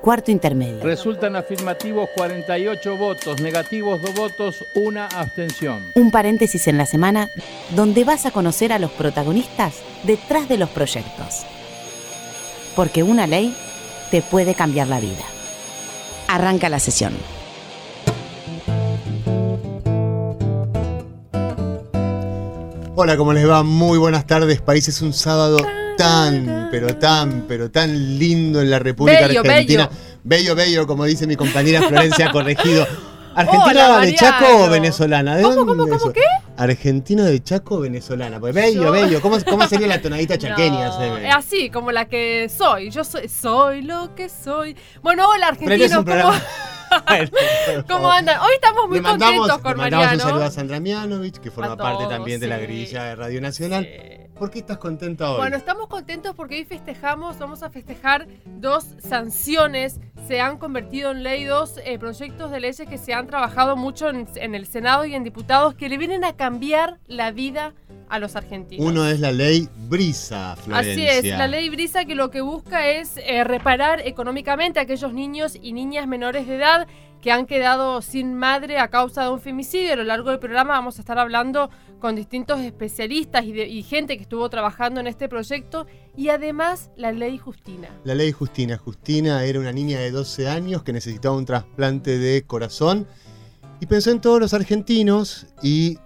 Cuarto intermedio. Resultan afirmativos 48 votos, negativos 2 votos, una abstención. Un paréntesis en la semana donde vas a conocer a los protagonistas detrás de los proyectos. Porque una ley te puede cambiar la vida. Arranca la sesión. Hola, ¿cómo les va? Muy buenas tardes, país. Es un sábado tan, pero tan, pero tan lindo en la República Bello, Argentina. bello. bello, bello, como dice mi compañera Florencia Corregido. ¿Argentina Hola, de Chaco Mariano. o venezolana? ¿De ¿Cómo, dónde cómo, cómo, qué? ¿Argentino de Chaco o venezolana? Pues bello, Yo- bello. ¿Cómo, cómo sería la tonadita chaqueña? No, así, como la que soy. Yo soy, soy lo que soy. Bueno, hola este es argentinos, un ¿cómo, cómo andan? Hoy estamos muy mandamos, contentos con le mandamos Mariano. un saludo a Sandra Mianovich, que forma A parte también de la grilla de Radio Nacional. Sí. ¿Por qué estás contenta hoy? Bueno, estamos contentos porque hoy festejamos, vamos a festejar dos sanciones. Se han convertido en ley dos eh, proyectos de leyes que se han trabajado mucho en, en el Senado y en diputados que le vienen a cambiar la vida a los argentinos. Uno es la ley Brisa, Florencia. Así es, la ley Brisa que lo que busca es eh, reparar económicamente a aquellos niños y niñas menores de edad que han quedado sin madre a causa de un femicidio. A lo largo del programa vamos a estar hablando con distintos especialistas y, de- y gente que estuvo trabajando en este proyecto y además la ley Justina. La ley Justina. Justina era una niña de 12 años que necesitaba un trasplante de corazón y pensó en todos los argentinos y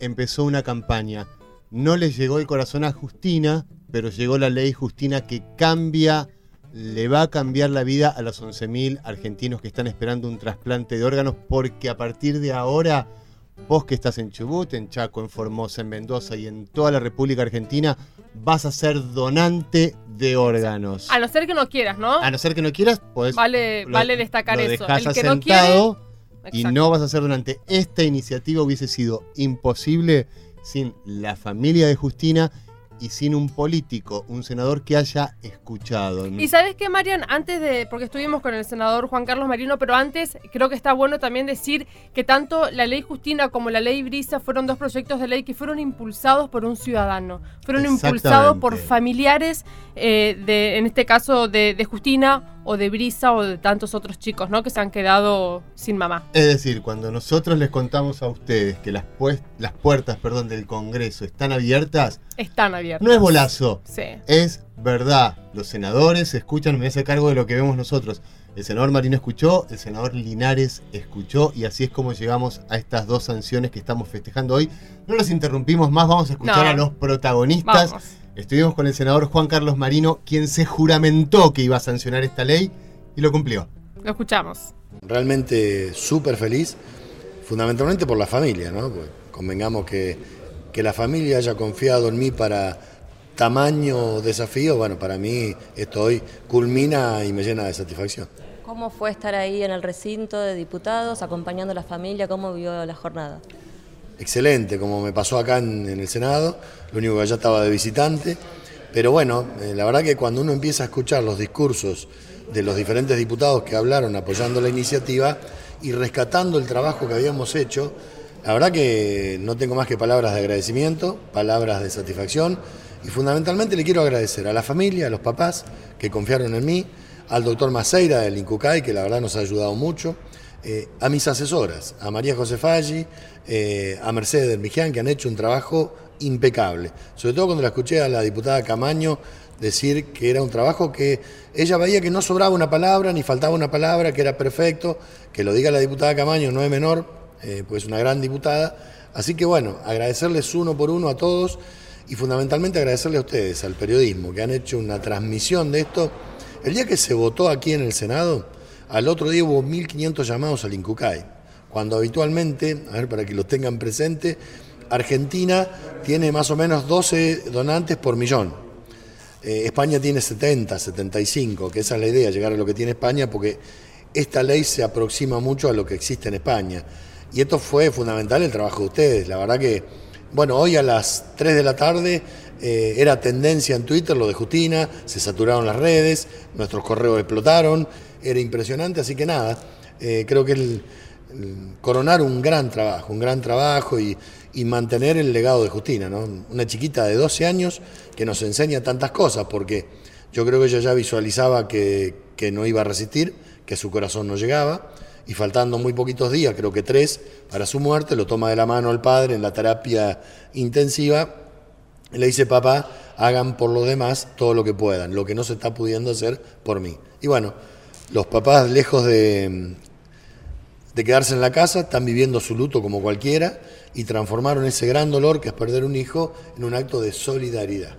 empezó una campaña. No le llegó el corazón a Justina, pero llegó la ley Justina que cambia, le va a cambiar la vida a los 11.000 argentinos que están esperando un trasplante de órganos porque a partir de ahora, vos que estás en Chubut, en Chaco, en Formosa, en Mendoza y en toda la República Argentina, vas a ser donante de órganos. A no ser que no quieras, ¿no? A no ser que no quieras, pues vale, lo- vale destacar lo eso. El que no quiere. y no vas a ser donante. Esta iniciativa hubiese sido imposible sin la familia de Justina y sin un político, un senador que haya escuchado. Y sabes qué, Marian, antes de, porque estuvimos con el senador Juan Carlos Marino, pero antes creo que está bueno también decir que tanto la ley Justina como la ley Brisa fueron dos proyectos de ley que fueron impulsados por un ciudadano, fueron impulsados por familiares, eh, de, en este caso de, de Justina o de Brisa o de tantos otros chicos, ¿no? Que se han quedado sin mamá. Es decir, cuando nosotros les contamos a ustedes que las, las puertas perdón, del Congreso están abiertas, Están abiertos. no es bolazo, Sí. es verdad. Los senadores escuchan, me hace cargo de lo que vemos nosotros. El senador Marino escuchó, el senador Linares escuchó y así es como llegamos a estas dos sanciones que estamos festejando hoy. No los interrumpimos más, vamos a escuchar No. a los protagonistas. Vamos. Estuvimos con el senador Juan Carlos Marino, quien se juramentó que iba a sancionar esta ley y lo cumplió. Lo escuchamos. Realmente súper feliz, fundamentalmente por la familia, ¿no? Pues convengamos que, que la familia haya confiado en mí para tamaño desafío, bueno, para mí esto hoy culmina y me llena de satisfacción. ¿Cómo fue estar ahí en el recinto de diputados, acompañando a la familia? ¿Cómo vivió la jornada? Excelente, como me pasó acá en, en el Senado, lo único que allá estaba de visitante, pero bueno, eh, la verdad que cuando uno empieza a escuchar los discursos de los diferentes diputados que hablaron apoyando la iniciativa y rescatando el trabajo que habíamos hecho, la verdad que no tengo más que palabras de agradecimiento, palabras de satisfacción. Y fundamentalmente le quiero agradecer a la familia, a los papás que confiaron en mí, al doctor Maceira del Incucay, que la verdad nos ha ayudado mucho, eh, a mis asesoras, a María José Falli, eh, a Mercedes del Mijián, que han hecho un trabajo impecable. Sobre todo cuando la escuché a la diputada Camaño decir que era un trabajo que ella veía que no sobraba una palabra, ni faltaba una palabra, que era perfecto, que lo diga la diputada Camaño no es menor, eh, pues es una gran diputada. Así que bueno, agradecerles uno por uno a todos y fundamentalmente agradecerle a ustedes, al periodismo, que han hecho una transmisión de esto. El día que se votó aquí en el Senado, al otro día hubo 1.500 llamados al Incucay, cuando habitualmente, a ver para que los tengan presente, Argentina tiene más o menos 12 donantes por millón. Eh, España tiene 70, 75, que esa es la idea, llegar a lo que tiene España, porque esta ley se aproxima mucho a lo que existe en España. Y esto fue fundamental el trabajo de ustedes. La verdad que, bueno, hoy a las 3 de la tarde eh, era tendencia en Twitter lo de Justina, se saturaron las redes, nuestros correos explotaron, era impresionante, así que nada, eh, creo que el, el coronar un gran trabajo, un gran trabajo y, mantener el legado de Justina, ¿no? Una chiquita de 12 años que nos enseña tantas cosas, porque yo creo que ella ya visualizaba que, que no iba a resistir, que su corazón no llegaba, y faltando muy poquitos días, creo que tres, para su muerte, lo toma de la mano al padre en la terapia intensiva, y le dice, papá, hagan por lo demás todo lo que puedan, lo que no se está pudiendo hacer por mí. Y bueno, los papás, lejos de, de quedarse en la casa, están viviendo su luto como cualquiera y transformaron ese gran dolor que es perder un hijo en un acto de solidaridad.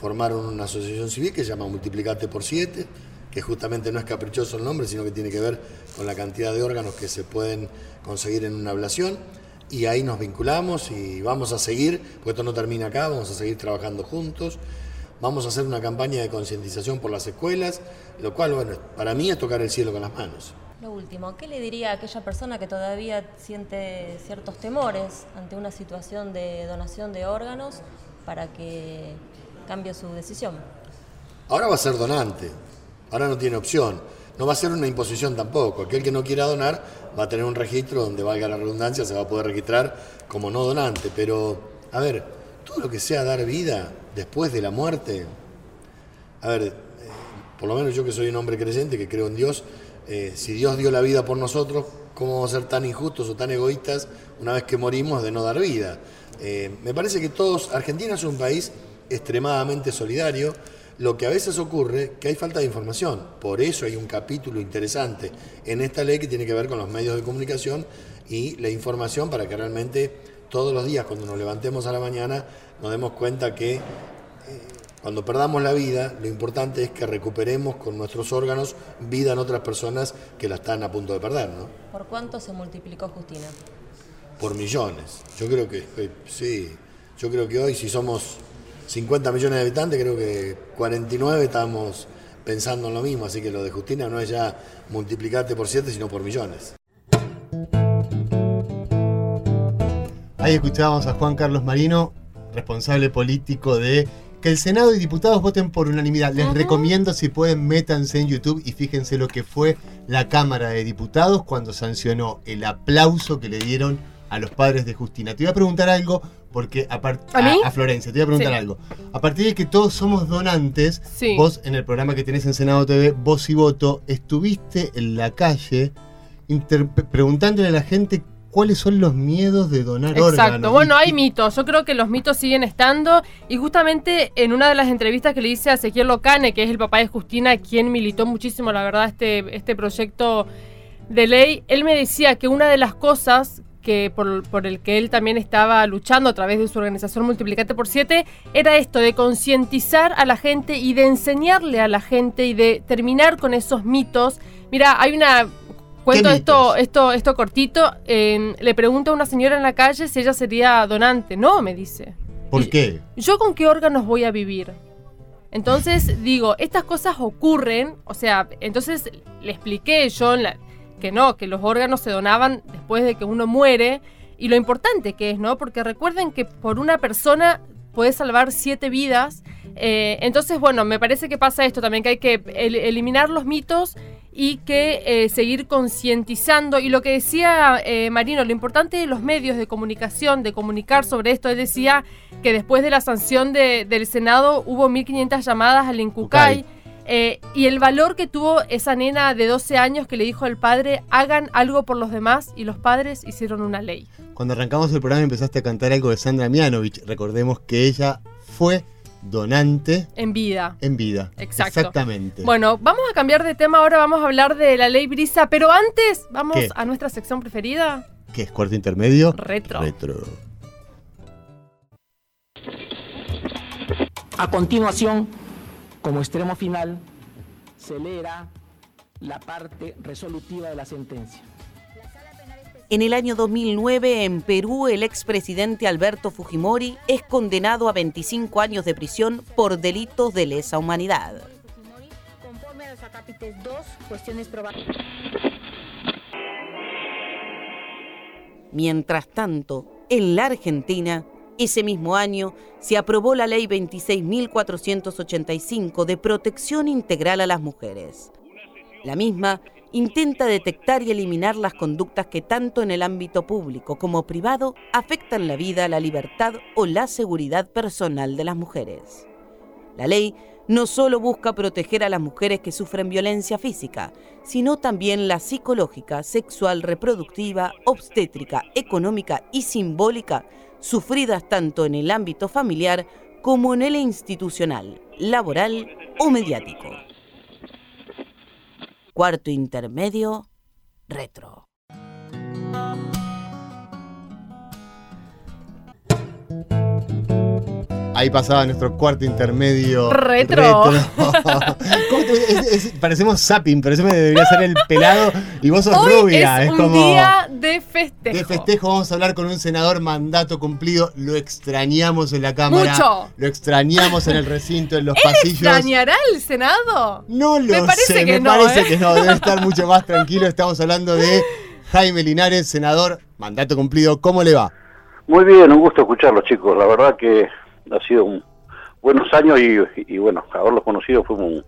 Formaron una asociación civil que se llama Multiplicate por Siete, que justamente no es caprichoso el nombre, sino que tiene que ver con la cantidad de órganos que se pueden conseguir en una ablación. Y ahí nos vinculamos y vamos a seguir, porque esto no termina acá, vamos a seguir trabajando juntos. Vamos a hacer una campaña de concientización por las escuelas, lo cual, bueno, para mí es tocar el cielo con las manos. Lo último, ¿qué le diría a aquella persona que todavía siente ciertos temores ante una situación de donación de órganos para que cambie su decisión? Ahora va a ser donante, ahora no tiene opción. No va a ser una imposición tampoco. Aquel que no quiera donar va a tener un registro donde valga la redundancia, se va a poder registrar como no donante. Pero, a ver, todo lo que sea dar vida después de la muerte, a ver, eh, por lo menos yo que soy un hombre creyente, que creo en Dios, eh, si Dios dio la vida por nosotros, ¿cómo vamos a ser tan injustos o tan egoístas una vez que morimos de no dar vida? Eh, me parece que todos, Argentina es un país extremadamente solidario, lo que a veces ocurre que hay falta de información. Por eso hay un capítulo interesante en esta ley que tiene que ver con los medios de comunicación y la información para que realmente todos los días cuando nos levantemos a la mañana nos demos cuenta que cuando perdamos la vida, lo importante es que recuperemos con nuestros órganos vida en otras personas que la están a punto de perder, ¿no? ¿Por cuánto se multiplicó Justina? Por millones. Yo creo que sí. Yo creo que hoy si somos 50 millones de habitantes, creo que 49 estamos pensando en lo mismo, así que lo de Justina no es ya multiplicarte por 7, sino por millones. Ahí escuchábamos a Juan Carlos Marino, responsable político de que el Senado y diputados voten por unanimidad. Les recomiendo, si pueden, métanse en YouTube y fíjense lo que fue la Cámara de Diputados cuando sancionó el aplauso que le dieron a los padres de Justina. Te voy a preguntar algo, porque a, ¿A, Florencia, te voy a preguntar algo. A partir de que todos somos donantes, vos en el programa que tenés en Senado TV, Vos y Voto, estuviste en la calle preguntándole a la gente cuáles son los miedos de donar Exacto. órganos. Exacto, bueno, hay mitos, yo creo que los mitos siguen estando y justamente en una de las entrevistas que le hice a Ezequiel Locane, que es el papá de Justina, quien militó muchísimo, la verdad, este, este proyecto de ley, él me decía que una de las cosas que por, por, el que él también estaba luchando a través de su organización Multiplicate por Siete, era esto de concientizar a la gente y de enseñarle a la gente y de terminar con esos mitos. Mira, hay una Cuento esto, esto, esto cortito. le pregunto a una señora en la calle si ella sería donante. No, me dice. ¿Por qué? ¿Yo con qué órganos voy a vivir? Entonces digo, estas cosas ocurren, o sea, entonces le expliqué yo que no, que los órganos se donaban después de que uno muere y lo importante que es, ¿no? Porque recuerden que por una persona puede salvar siete vidas. Eh, entonces, bueno, me parece que pasa esto también, que hay que eliminar los mitos y que eh, seguir concientizando. Y lo que decía eh, Marino, lo importante de los medios de comunicación, de comunicar sobre esto, él decía que después de la sanción del Senado hubo 1.500 llamadas al Incucay. Eh, y el valor que tuvo esa nena de 12 años que le dijo al padre, hagan algo por los demás, y los padres hicieron una ley. Cuando arrancamos el programa empezaste a cantar algo de Sandra Mianovich. Recordemos que ella fue donante. En vida. En vida. Exacto. Exactamente. Bueno, vamos a cambiar de tema ahora, vamos a hablar de la ley Brisa, pero antes vamos a nuestra sección preferida. ¿Qué es cuarto intermedio? Retro. Retro. A continuación, como extremo final, se leerá la parte resolutiva de la sentencia. En el año 2009, en Perú, el expresidente Alberto Fujimori es condenado a 25 años de prisión por delitos de lesa humanidad. Mientras tanto, en la Argentina, ese mismo año se aprobó la Ley 26.485 de protección integral a las mujeres. La misma intenta detectar y eliminar las conductas que tanto en el ámbito público como privado afectan la vida, la libertad o la seguridad personal de las mujeres. La ley no solo busca proteger a las mujeres que sufren violencia física, sino también la psicológica, sexual, reproductiva, obstétrica, económica y simbólica, sufridas tanto en el ámbito familiar como en el institucional, laboral o mediático. Cuarto intermedio, retro. Ahí pasaba nuestro cuarto intermedio. Retro. ¿Cómo te- es- es- parecemos zapping, pero eso me debería ser el pelado y vos sos Hoy rubia. es, Es, un como. día de festejo. De festejo vamos a hablar con un senador mandato cumplido. Lo extrañamos en la cámara. Mucho. Lo extrañamos en el recinto, en los ¿Él pasillos. extrañará el Senado? No lo Me parece sé, que me no, parece ¿eh? que no, debe estar mucho más tranquilo. Estamos hablando de Jaime Linares, senador, mandato cumplido. ¿Cómo le va? Muy bien, un gusto escucharlos, chicos. La verdad que ha sido un, buenos años y, y, bueno, haberlos conocido fue un,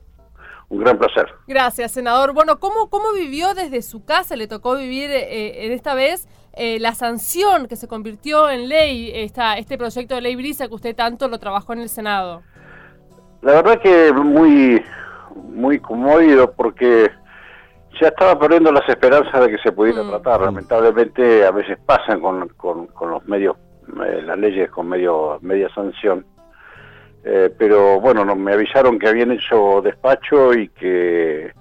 un gran placer. Gracias, senador. Bueno, ¿cómo, cómo vivió desde su casa? Le tocó vivir eh, en esta vez eh, la sanción que se convirtió en ley, esta, este proyecto de ley Brisa que usted tanto lo trabajó en el Senado. La verdad que muy, muy conmovido porque ya estaba perdiendo las esperanzas de que se pudiera Mm. tratar. Lamentablemente a veces pasan con, con, con los medios, eh, las leyes con medio media sanción. Eh, pero bueno, no, me avisaron que habían hecho despacho y que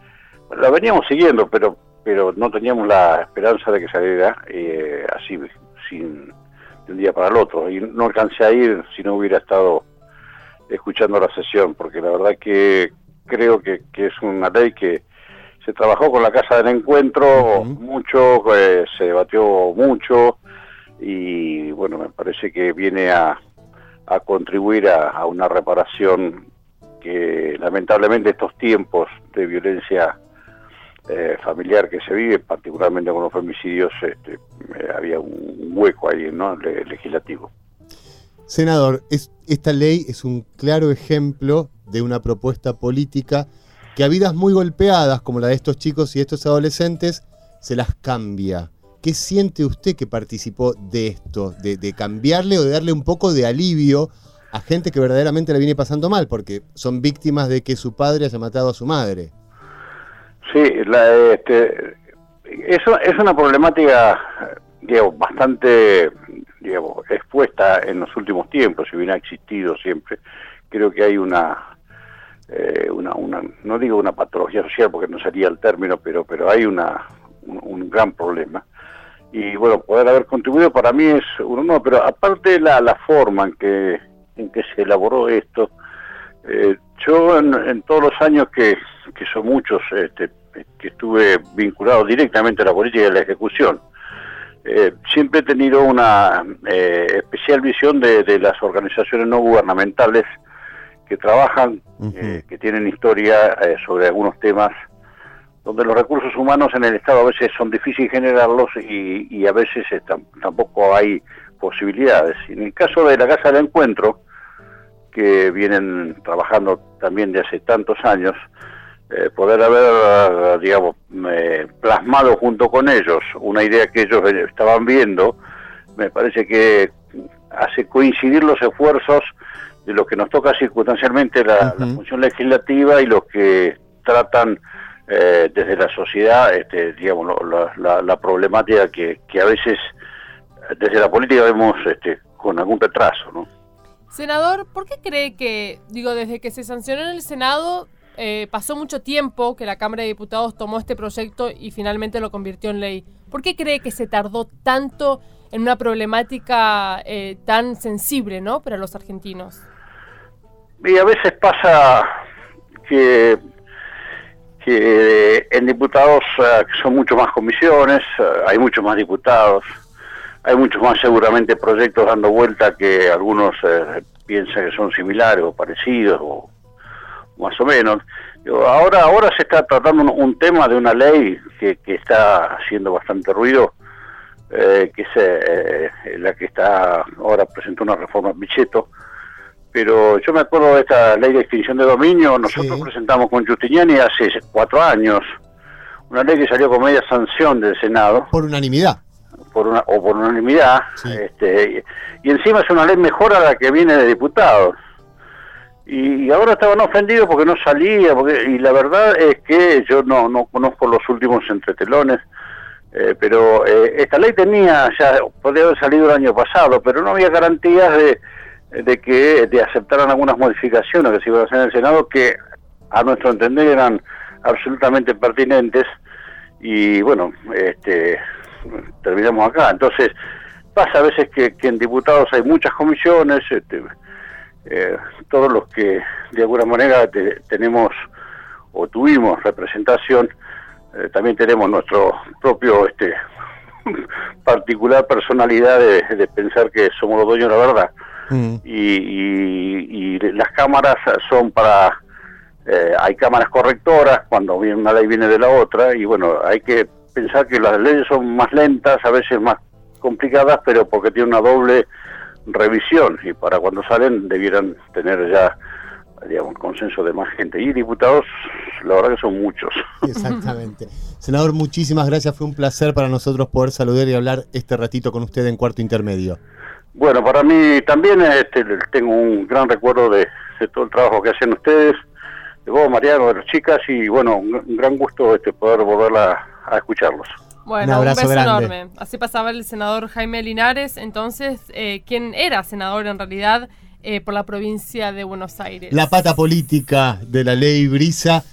la veníamos siguiendo, pero pero no teníamos la esperanza de que saliera eh, así, sin de un día para el otro. Y no alcancé a ir si no hubiera estado escuchando la sesión, porque la verdad que creo que, que es una ley que se trabajó con la Casa del Encuentro mucho, eh, se debatió mucho y bueno, me parece que viene a, contribuir a, a una reparación que lamentablemente estos tiempos de violencia eh, familiar que se vive, particularmente con los femicidios, este, eh, había un hueco ahí ¿no? Le- legislativo. Senador, es, esta ley es un claro ejemplo de una propuesta política que a vidas muy golpeadas, como la de estos chicos y estos adolescentes, se las cambia. ¿Qué siente usted que participó de esto? De, de cambiarle o de darle un poco de alivio a gente que verdaderamente la viene pasando mal, porque son víctimas de que su padre haya matado a su madre. Sí, la, este, eso es una problemática, digamos, bastante, digamos, expuesta en los últimos tiempos, si bien ha existido siempre. Creo que hay una, eh, una, una, no digo una patología social porque no sería el término, pero, pero hay una, un, un gran problema. Y bueno, poder haber contribuido para mí es un honor, pero aparte la, la forma en que, en que se elaboró esto, eh, yo en, en todos los años que, que son muchos, este, que estuve vinculado directamente a la política y a la ejecución, eh, siempre he tenido una eh, especial visión de, de las organizaciones no gubernamentales que trabajan, eh, que tienen historia sobre algunos temas donde los recursos humanos en el Estado a veces son difíciles generarlos y, y a veces tam- tampoco hay posibilidades. En el caso de la Casa del Encuentro, que vienen trabajando también de hace tantos años, eh, poder haber, eh, digamos, eh, plasmado junto con ellos una idea que ellos estaban viendo, me parece que hace coincidir los esfuerzos de lo que nos toca circunstancialmente la, la función legislativa y los que tratan eh, desde la sociedad, este, digamos, la, la- la problemática que, que a veces desde la política vemos este, con algún retraso, ¿no? Senador, ¿por qué cree que, digo, desde que se sancionó en el Senado, eh, pasó mucho tiempo que la Cámara de Diputados tomó este proyecto y finalmente lo convirtió en ley? ¿Por qué cree que se tardó tanto en una problemática eh, tan sensible, ¿no? Para los argentinos. Y a veces pasa que, que en diputados eh, son mucho más comisiones, eh, hay muchos más diputados, hay muchos más seguramente proyectos dando vuelta que algunos eh, piensan que son similares o parecidos o más o menos. Ahora, ahora se está tratando un, tema de una ley que, está haciendo bastante ruido, eh, que es eh, la que está ahora presentó una reforma Pichetto, pero yo me acuerdo de esta ley de extinción de dominio, nosotros Sí. presentamos con Justiniani hace cuatro años una ley que salió con media sanción del Senado Por unanimidad. por una, o por unanimidad, Sí. este, y, y encima es una ley mejor a la que viene de diputados. y, ahora estaban ofendidos porque no salía, porque, y la verdad es que yo no, no conozco los últimos entretelones, eh, pero eh, esta ley tenía, ya podría haber salido el año pasado, pero no había garantías de, de que de aceptaran algunas modificaciones que se iban a hacer en el Senado que a nuestro entender eran absolutamente pertinentes y bueno, este, terminamos acá. Entonces, pasa a veces que, en diputados hay muchas comisiones, este, eh, todos los que de alguna manera tenemos o tuvimos representación, eh, también tenemos nuestro propio este particular personalidad de, pensar que somos los dueños de la verdad. Mm. Y, las cámaras son para... Eh, hay cámaras correctoras cuando viene una ley viene de la otra y bueno, hay que pensar que las leyes son más lentas, a veces más complicadas, pero porque tienen una doble revisión y para cuando salen debieran tener ya digamos, un consenso de más gente. Y diputados, la verdad que son muchos. Exactamente. Senador, muchísimas gracias. Fue un placer para nosotros poder saludar y hablar este ratito con usted en cuarto intermedio. Bueno, para mí también este, tengo un gran recuerdo de, todo el trabajo que hacen ustedes, de vos, Mariano, de las chicas, y bueno, un, gran gusto este, poder volver a escucharlos. Bueno, un, beso enorme. Así pasaba el senador Jaime Linares, entonces, eh, quien era senador en realidad eh, por la provincia de Buenos Aires. La pata política de la ley Brisa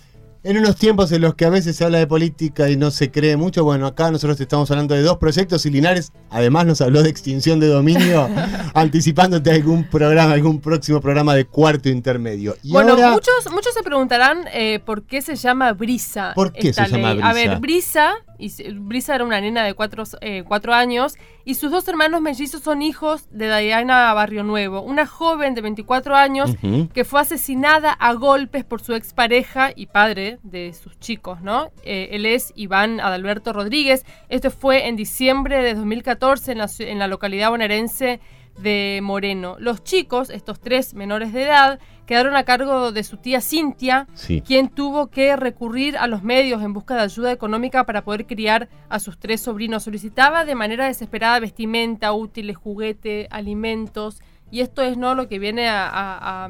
en unos tiempos en los que a veces se habla de política y no se cree mucho, bueno, acá nosotros estamos hablando de dos proyectos y Linares además nos habló de extinción de dominio, anticipándote algún programa, algún próximo programa de cuarto intermedio. bueno, muchos, muchos se preguntarán eh, por qué se llama Brisa. ¿Por qué se llama Brisa? A ver, Brisa, y Brisa era una nena de cuatro, eh, cuatro años y sus dos hermanos mellizos son hijos de Diana Barrio Nuevo, una joven de 24 años que fue asesinada a golpes por su expareja y padre de sus chicos, ¿no? Eh, él es Iván Adalberto Rodríguez. Esto fue en diciembre de 2014 en la, en la localidad bonaerense de Moreno. Los chicos, estos tres menores de edad, quedaron a cargo de su tía Cintia, quien tuvo que recurrir a los medios en busca de ayuda económica para poder criar a sus tres sobrinos. Solicitaba de manera desesperada vestimenta, útiles, juguete, alimentos, y esto es no lo que viene a,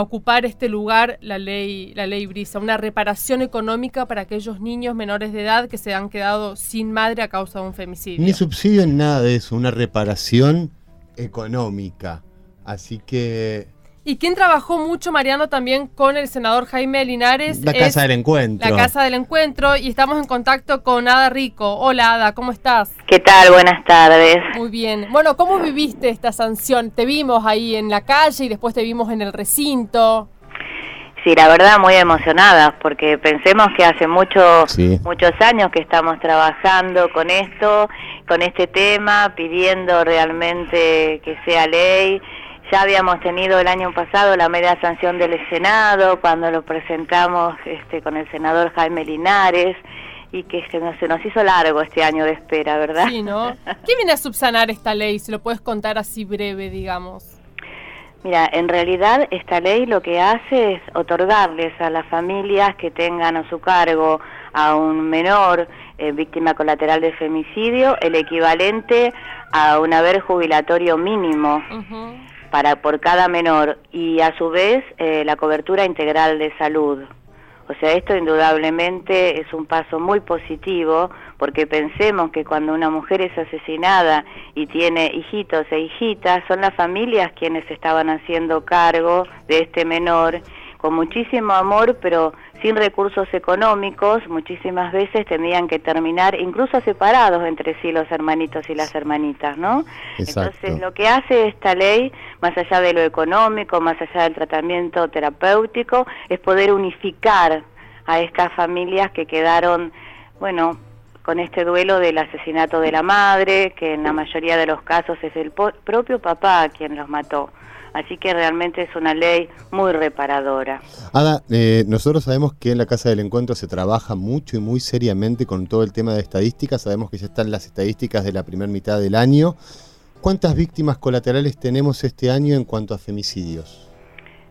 ocupar este lugar la ley, la ley Brisa, una reparación económica para aquellos niños menores de edad que se han quedado sin madre a causa de un femicidio. Ni subsidio ni nada de eso, una reparación económica. Así que... Y quien trabajó mucho, Mariano, también con el senador Jaime Linares. La Casa del Encuentro. La Casa del Encuentro. Y estamos en contacto con Ada Rico. Hola, Ada, ¿cómo estás? ¿Qué tal? Buenas tardes. Muy bien. Bueno, ¿cómo viviste esta sanción? Te vimos ahí en la calle y después te vimos en el recinto. Sí, la verdad muy emocionada, porque pensemos que hace muchos muchos años que estamos trabajando con esto, con este tema, pidiendo realmente que sea ley. Ya habíamos tenido el año pasado la media sanción del Senado, cuando lo presentamos este, con el senador Jaime Linares, y que se nos, se nos hizo largo este año de espera, ¿verdad? Sí, ¿no? ¿Qué viene a subsanar esta ley? Si lo puedes contar así breve, digamos. Mira, en realidad esta ley lo que hace es otorgarles a las familias que tengan a su cargo a un menor eh, víctima colateral de femicidio el equivalente a un haber jubilatorio mínimo para por cada menor y a su vez eh, la cobertura integral de salud. O sea, esto indudablemente es un paso muy positivo porque pensemos que cuando una mujer es asesinada y tiene hijitos e hijitas, son las familias quienes estaban haciendo cargo de este menor con muchísimo amor, pero sin recursos económicos, muchísimas veces tenían que terminar incluso separados entre sí los hermanitos y las hermanitas, ¿no? Entonces, lo que hace esta ley, más allá de lo económico, más allá del tratamiento terapéutico, es poder unificar a estas familias que quedaron, bueno, con este duelo del asesinato de la madre, que en la mayoría de los casos es el propio papá quien los mató. Así que realmente es una ley muy reparadora. Ada, eh, nosotros sabemos que en la Casa del Encuentro se trabaja mucho y muy seriamente con todo el tema de estadísticas. Sabemos que ya están las estadísticas de la primera mitad del año. ¿Cuántas víctimas colaterales tenemos este año en cuanto a femicidios?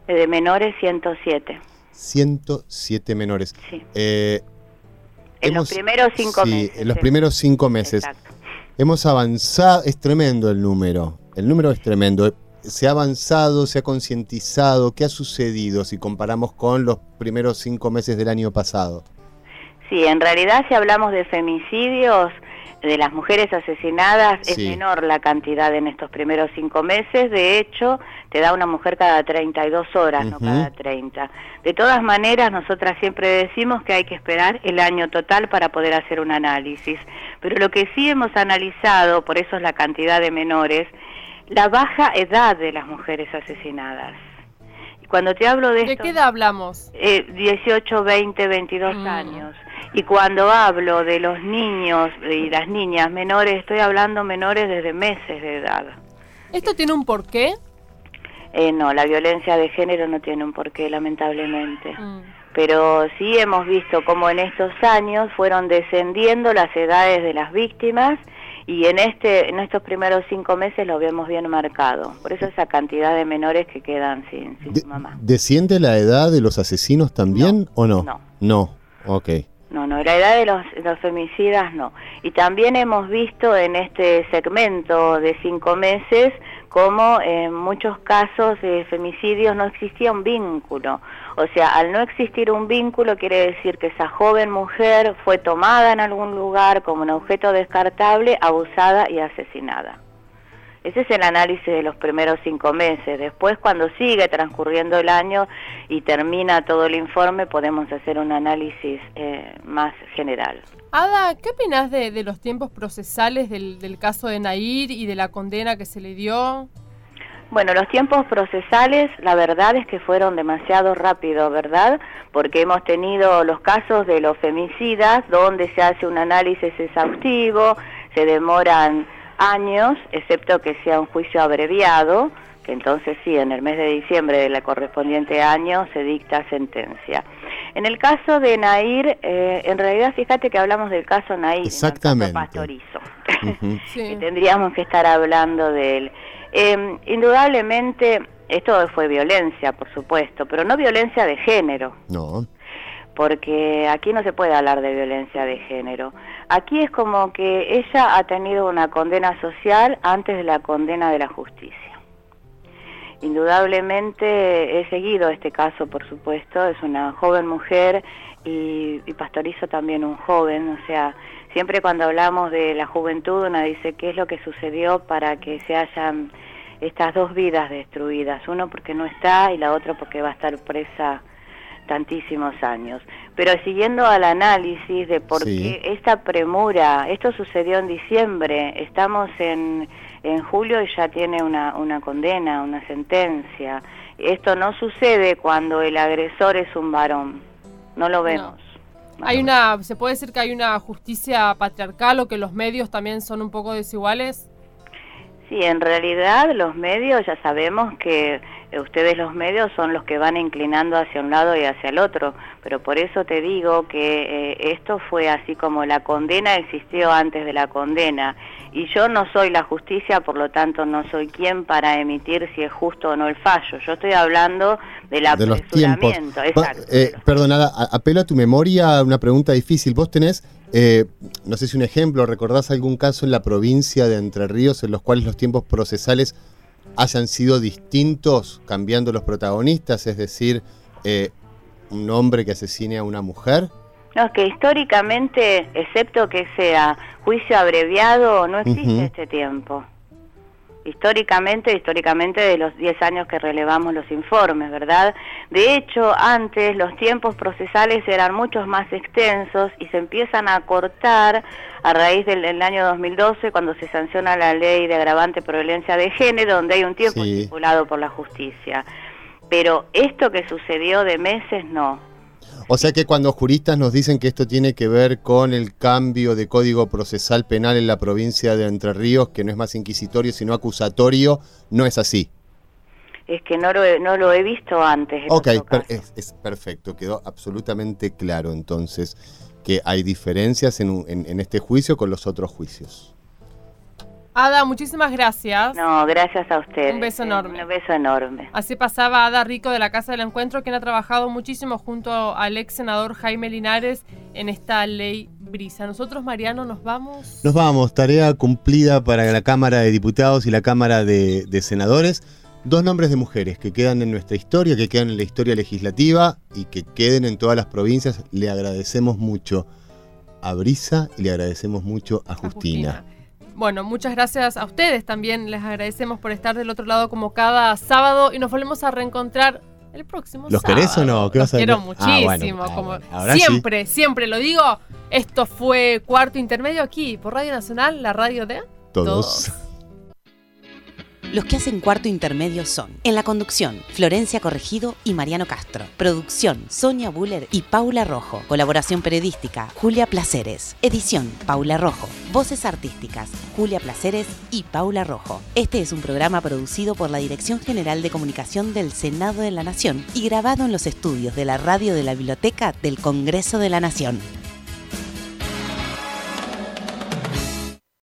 Eh, de menores, 107. 107 menores. Sí. Eh, en los primeros cinco sí, En los primeros cinco meses. Hemos avanzado, es tremendo el número. El número es tremendo ¿Se ha avanzado, se ha concientizado? ¿Qué ha sucedido si comparamos con los primeros cinco meses del año pasado? Sí, en realidad si hablamos de femicidios, de las mujeres asesinadas es menor la cantidad en estos primeros cinco meses. De hecho, te da una mujer cada 32 horas, no cada 30. De todas maneras, nosotras siempre decimos que hay que esperar el año total para poder hacer un análisis. Pero lo que sí hemos analizado, por eso es la cantidad de menores, la baja edad de las mujeres asesinadas. Y cuando te hablo de... ¿De qué edad hablamos? Eh, 18, 20, 22 años. Y cuando hablo de los niños y las niñas menores, estoy hablando menores desde meses de edad. ¿Esto tiene un porqué? Eh, no, la violencia de género no tiene un porqué, lamentablemente. Mm. Pero sí hemos visto cómo en estos años fueron descendiendo las edades de las víctimas y en este en estos primeros cinco meses lo vemos bien marcado. Por eso esa cantidad de menores que quedan sin, su mamá. ¿Desciende la edad de los asesinos también o no? No. No, ok. No, no, la edad de los, femicidas no. Y también hemos visto en este segmento de cinco meses cómo en muchos casos de femicidios no existía un vínculo. O sea, al no existir un vínculo quiere decir que esa joven mujer fue tomada en algún lugar como un objeto descartable, abusada y asesinada. Ese es el análisis de los primeros cinco meses. Después, cuando sigue transcurriendo el año y termina todo el informe, podemos hacer un análisis eh, más general. Ada, ¿qué opinas de, los tiempos procesales del, del caso de Nair y de la condena que se le dio? Bueno, los tiempos procesales, la verdad es que fueron demasiado rápidos, ¿verdad? Porque hemos tenido los casos de los femicidas, donde se hace un análisis exhaustivo, se demoran años, excepto que sea un juicio abreviado, que entonces sí, en el mes de diciembre del correspondiente año se dicta sentencia. En el caso de Nair, eh, en realidad fíjate que hablamos del caso Nair, Exactamente. No Pastorizo, tendríamos que estar hablando de él. Em, indudablemente, esto fue violencia, por supuesto, pero no violencia de género. No porque aquí no se puede hablar de violencia de género. Aquí es como que ella ha tenido una condena social antes de la condena de la justicia. Indudablemente he seguido este caso, por supuesto, es una joven mujer y, pastorizo también un joven, o sea, siempre cuando hablamos de la juventud una dice qué es lo que sucedió para que se hayan estas dos vidas destruidas, uno porque no está y la otra porque va a estar presa tantísimos años. Pero siguiendo al análisis de por qué esta premura, esto sucedió en diciembre, estamos en, en julio y ya tiene una, una condena, una sentencia. Esto no sucede cuando el agresor es un varón, no lo vemos. Hay una, se puede decir que hay una justicia patriarcal o que los medios también son un poco desiguales. Sí, en realidad los medios ya sabemos que ustedes los medios son los que van inclinando hacia un lado y hacia el otro, pero por eso te digo que eh, esto fue así como la condena existió antes de la condena y yo no soy la justicia, por lo tanto no soy quien para emitir si es justo o no el fallo. Yo estoy hablando del apresuramiento. Exacto, eh, perdonada, apelo a tu memoria, una pregunta difícil. Vos tenés, no sé si un ejemplo, ¿recordás algún caso en la provincia de Entre Ríos en los cuales los tiempos procesales hayan sido distintos cambiando los protagonistas, es decir, eh, un hombre que asesine a una mujer? No, es que históricamente, excepto que sea juicio abreviado, no existe este tiempo históricamente, históricamente de los 10 años que relevamos los informes, ¿verdad? De hecho, antes los tiempos procesales eran muchos más extensos y se empiezan a cortar a raíz del, año 2012 cuando se sanciona la ley de agravante por violencia de género, donde hay un tiempo estipulado por la justicia. Pero esto que sucedió de meses, no o sea que cuando juristas nos dicen que esto tiene que ver con el cambio de código procesal penal en la provincia de Entre Ríos, que no es más inquisitorio sino acusatorio, no es así. Es que no lo he, no lo he visto antes. Ok, es, perfecto, quedó absolutamente claro entonces que hay diferencias en este juicio con los otros juicios. Ada, muchísimas gracias. No, gracias a usted. Un beso enorme. Un beso enorme. Así pasaba Ada Rico de la Casa del Encuentro, quien ha trabajado muchísimo junto al ex senador Jaime Linares en esta ley brisa. Nosotros, Mariano, nos vamos. Nos vamos, tarea cumplida para la Cámara de Diputados y la Cámara de, Senadores. Dos nombres de mujeres que quedan en nuestra historia, que quedan en la historia legislativa y que queden en todas las provincias. Le agradecemos mucho a Brisa y le agradecemos mucho a Justina. Bueno, muchas gracias a ustedes también. Les agradecemos por estar del otro lado como cada sábado y nos volvemos a reencontrar el próximo ¿Los sábado. querés o no? ¿Qué Los vas a- quiero Ah, muchísimo. bueno, ah, como bueno. Ahora sí. siempre, siempre lo digo. Esto fue Cuarto Intermedio aquí por Radio Nacional, la radio de Todos. Los que hacen cuarto intermedio son, en la conducción, Florencia Corregido y Mariano Castro. Producción, Sonia Buller y Paula Rojo. Colaboración periodística, Julia Placeres. Edición, Paula Rojo. Voces artísticas, Julia Placeres y Paula Rojo. Este es un programa producido por la Dirección General de Comunicación del Senado de la Nación y grabado en los estudios de la radio de la Biblioteca del Congreso de la Nación.